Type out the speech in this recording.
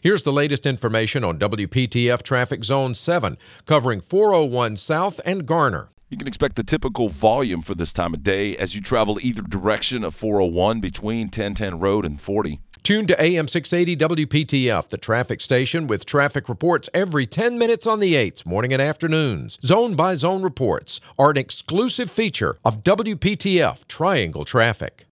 Here's the latest information on WPTF Traffic Zone 7, covering 401 South and Garner. You can expect the typical volume for this time of day as you travel either direction of 401 between 1010 Road and 40. Tune to AM 680 WPTF, the traffic station with traffic reports every 10 minutes on the 8s, morning and afternoons. Zone by zone reports are an exclusive feature of WPTF Triangle Traffic.